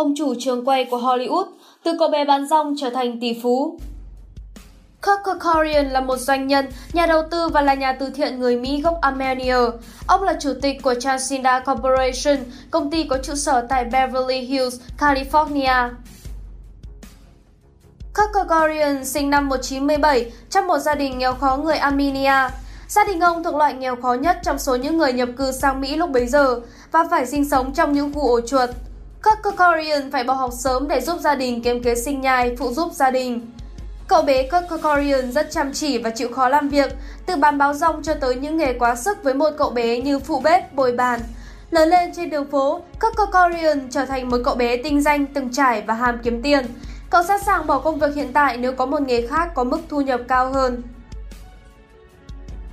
ông chủ trường quay của Hollywood, từ cậu bé bán rong trở thành tỷ phú. Kirk Kerkorian là một doanh nhân, nhà đầu tư và là nhà từ thiện người Mỹ gốc Armenia. Ông là chủ tịch của Transinda Corporation, công ty có trụ sở tại Beverly Hills, California. Kirk Kerkorian sinh năm 1997 trong một gia đình nghèo khó người Armenia. Gia đình ông thuộc loại nghèo khó nhất trong số những người nhập cư sang Mỹ lúc bấy giờ và phải sinh sống trong những khu ổ chuột. Các Kerkorian phải bỏ học sớm để giúp gia đình kiếm kế sinh nhai, phụ giúp gia đình. Cậu bé Kirk rất chăm chỉ và chịu khó làm việc, từ bán báo rong cho tới những nghề quá sức với một cậu bé như phụ bếp, bồi bàn. Lớn lên trên đường phố, Kirk Kerkorian trở thành một cậu bé tinh danh, từng trải và ham kiếm tiền. Cậu sẵn sàng bỏ công việc hiện tại nếu có một nghề khác có mức thu nhập cao hơn.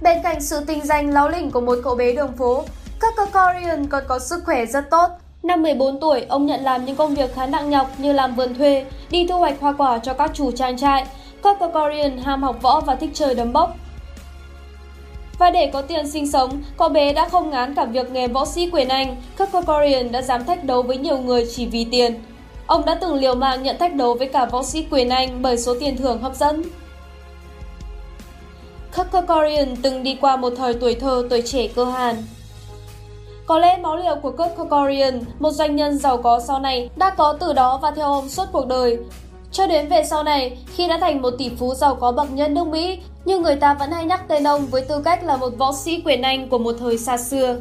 Bên cạnh sự tinh danh láo lỉnh của một cậu bé đường phố, các Kerkorian còn có sức khỏe rất tốt. Năm 14 tuổi, ông nhận làm những công việc khá nặng nhọc như làm vườn thuê, đi thu hoạch hoa quả cho các chủ trang trại, Kokokorian ham học võ và thích chơi đấm bốc. Và để có tiền sinh sống, cậu bé đã không ngán cả việc nghề võ sĩ quyền Anh, Kokokorian đã dám thách đấu với nhiều người chỉ vì tiền. Ông đã từng liều mạng nhận thách đấu với cả võ sĩ quyền Anh bởi số tiền thưởng hấp dẫn. Kokokorian từng đi qua một thời tuổi thơ tuổi trẻ cơ hàn. Có lẽ máu liều của Kurt Kokorian, một doanh nhân giàu có sau này, đã có từ đó và theo ông suốt cuộc đời. Cho đến về sau này, khi đã thành một tỷ phú giàu có bậc nhất nước Mỹ, nhưng người ta vẫn hay nhắc tên ông với tư cách là một võ sĩ quyền Anh của một thời xa xưa.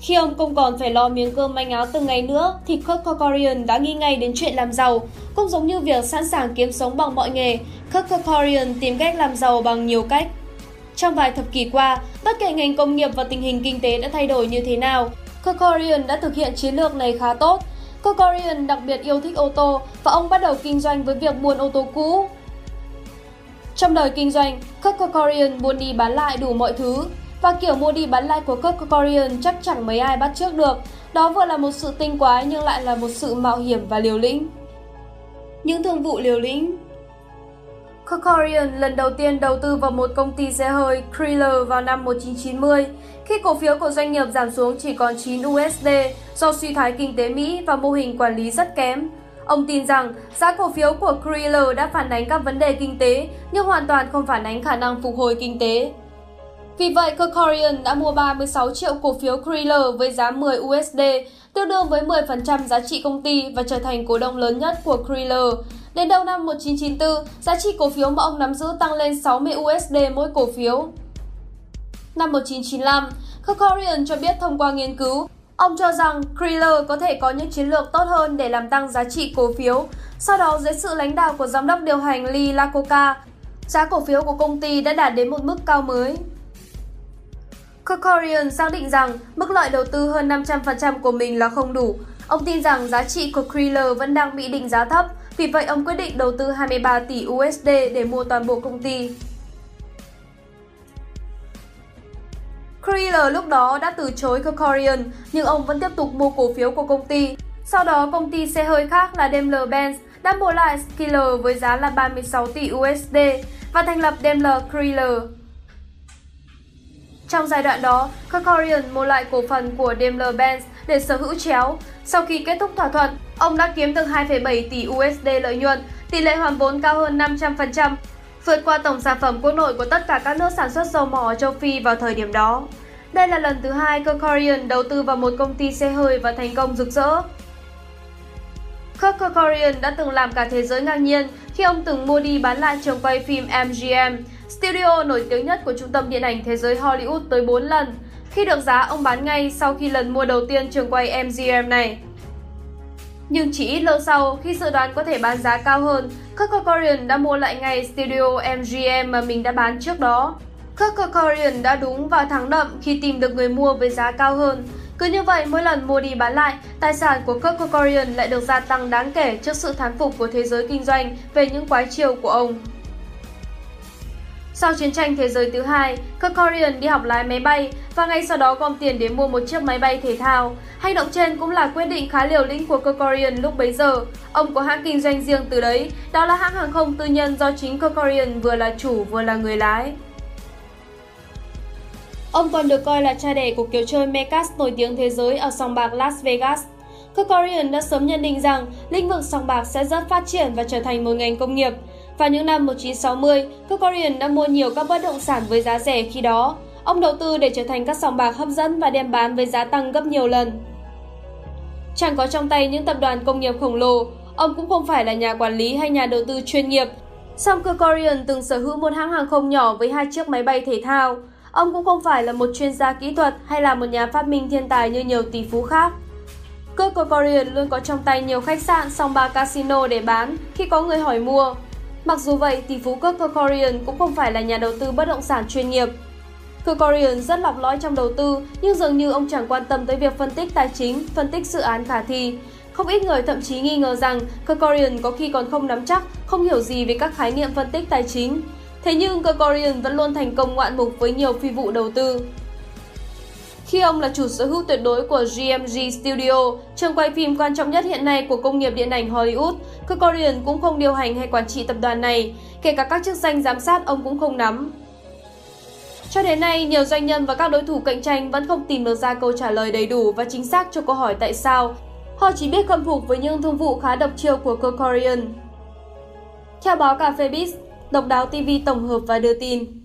Khi ông không còn phải lo miếng cơm manh áo từng ngày nữa, thì Kurt Kerkorian đã nghĩ ngay đến chuyện làm giàu. Cũng giống như việc sẵn sàng kiếm sống bằng mọi nghề, Kurt Kerkorian tìm cách làm giàu bằng nhiều cách. Trong vài thập kỷ qua, bất kể ngành công nghiệp và tình hình kinh tế đã thay đổi như thế nào, Corcoran đã thực hiện chiến lược này khá tốt, Corcoran đặc biệt yêu thích ô tô và ông bắt đầu kinh doanh với việc buôn ô tô cũ. Trong đời kinh doanh, Kirk buôn đi bán lại đủ mọi thứ và kiểu mua đi bán lại của Kirk chắc chẳng mấy ai bắt trước được. Đó vừa là một sự tinh quái nhưng lại là một sự mạo hiểm và liều lĩnh. Những thương vụ liều lĩnh Kokorian lần đầu tiên đầu tư vào một công ty xe hơi Chrysler vào năm 1990 khi cổ phiếu của doanh nghiệp giảm xuống chỉ còn 9 USD do suy thoái kinh tế Mỹ và mô hình quản lý rất kém. Ông tin rằng giá cổ phiếu của Chrysler đã phản ánh các vấn đề kinh tế nhưng hoàn toàn không phản ánh khả năng phục hồi kinh tế. Vì vậy, Kerkorian đã mua 36 triệu cổ phiếu Chrysler với giá 10 USD, tương đương với 10% giá trị công ty và trở thành cổ đông lớn nhất của Chrysler. Đến đầu năm 1994, giá trị cổ phiếu mà ông nắm giữ tăng lên 60 USD mỗi cổ phiếu. Năm 1995, Kerkorian cho biết thông qua nghiên cứu, ông cho rằng Chrysler có thể có những chiến lược tốt hơn để làm tăng giá trị cổ phiếu. Sau đó, dưới sự lãnh đạo của giám đốc điều hành Lee Iacocca, giá cổ phiếu của công ty đã đạt đến một mức cao mới. Kerkorian xác định rằng mức lợi đầu tư hơn 500% của mình là không đủ. Ông tin rằng giá trị của Chrysler vẫn đang bị định giá thấp, vì vậy ông quyết định đầu tư 23 tỷ USD để mua toàn bộ công ty. Creeler lúc đó đã từ chối Kerkorian, nhưng ông vẫn tiếp tục mua cổ phiếu của công ty. Sau đó, công ty xe hơi khác là Daimler-Benz đã mua lại Skiller với giá là 36 tỷ USD và thành lập Daimler Creeler. Trong giai đoạn đó, Kerkorian mua lại cổ phần của Daimler-Benz để sở hữu chéo. Sau khi kết thúc thỏa thuận, ông đã kiếm được 2,7 tỷ USD lợi nhuận, tỷ lệ hoàn vốn cao hơn 500%, vượt qua tổng sản phẩm quốc nội của tất cả các nước sản xuất dầu mỏ ở châu Phi vào thời điểm đó. Đây là lần thứ hai Kirkorian đầu tư vào một công ty xe hơi và thành công rực rỡ. Kirk Kerkorian đã từng làm cả thế giới ngạc nhiên khi ông từng mua đi bán lại trường quay phim MGM, studio nổi tiếng nhất của trung tâm điện ảnh thế giới Hollywood tới 4 lần. Khi được giá, ông bán ngay sau khi lần mua đầu tiên trường quay MGM này. Nhưng chỉ ít lâu sau, khi dự đoán có thể bán giá cao hơn, Kirk Kerkorian đã mua lại ngay studio MGM mà mình đã bán trước đó. Kirk Kerkorian đã đúng và thắng đậm khi tìm được người mua với giá cao hơn. Cứ như vậy, mỗi lần mua đi bán lại, tài sản của Kirk Kerkorian lại được gia tăng đáng kể trước sự thán phục của thế giới kinh doanh về những quái chiều của ông. Sau chiến tranh thế giới thứ hai, Kerkorian đi học lái máy bay và ngay sau đó gom tiền để mua một chiếc máy bay thể thao. Hành động trên cũng là quyết định khá liều lĩnh của Kerkorian lúc bấy giờ. Ông có hãng kinh doanh riêng từ đấy, đó là hãng hàng không tư nhân do chính Kerkorian vừa là chủ vừa là người lái. Ông còn được coi là cha đẻ của kiểu chơi Mecas nổi tiếng thế giới ở sòng bạc Las Vegas. Kerkorian đã sớm nhận định rằng lĩnh vực sòng bạc sẽ rất phát triển và trở thành một ngành công nghiệp. Vào những năm 1960, Kerkorian đã mua nhiều các bất động sản với giá rẻ khi đó. Ông đầu tư để trở thành các sòng bạc hấp dẫn và đem bán với giá tăng gấp nhiều lần. Chẳng có trong tay những tập đoàn công nghiệp khổng lồ, ông cũng không phải là nhà quản lý hay nhà đầu tư chuyên nghiệp. Song Kerkorian từng sở hữu một hãng hàng không nhỏ với hai chiếc máy bay thể thao. Ông cũng không phải là một chuyên gia kỹ thuật hay là một nhà phát minh thiên tài như nhiều tỷ phú khác. Kurt Kerkorian luôn có trong tay nhiều khách sạn, song ba casino để bán khi có người hỏi mua. Mặc dù vậy, tỷ phú Kurt Kerkorian cũng không phải là nhà đầu tư bất động sản chuyên nghiệp. Kerkorian rất lọc lõi trong đầu tư, nhưng dường như ông chẳng quan tâm tới việc phân tích tài chính, phân tích dự án khả thi. Không ít người thậm chí nghi ngờ rằng Kerkorian có khi còn không nắm chắc, không hiểu gì về các khái niệm phân tích tài chính. Thế nhưng Kerkorian vẫn luôn thành công ngoạn mục với nhiều phi vụ đầu tư. Khi ông là chủ sở hữu tuyệt đối của GMG Studio, trường quay phim quan trọng nhất hiện nay của công nghiệp điện ảnh Hollywood, Kerkorian cũng không điều hành hay quản trị tập đoàn này, kể cả các chức danh giám sát ông cũng không nắm. Cho đến nay, nhiều doanh nhân và các đối thủ cạnh tranh vẫn không tìm được ra câu trả lời đầy đủ và chính xác cho câu hỏi tại sao. Họ chỉ biết khâm phục với những thương vụ khá độc chiêu của Kerkorian. Theo báo Cà phê Biz, Độc đáo TV tổng hợp và đưa tin.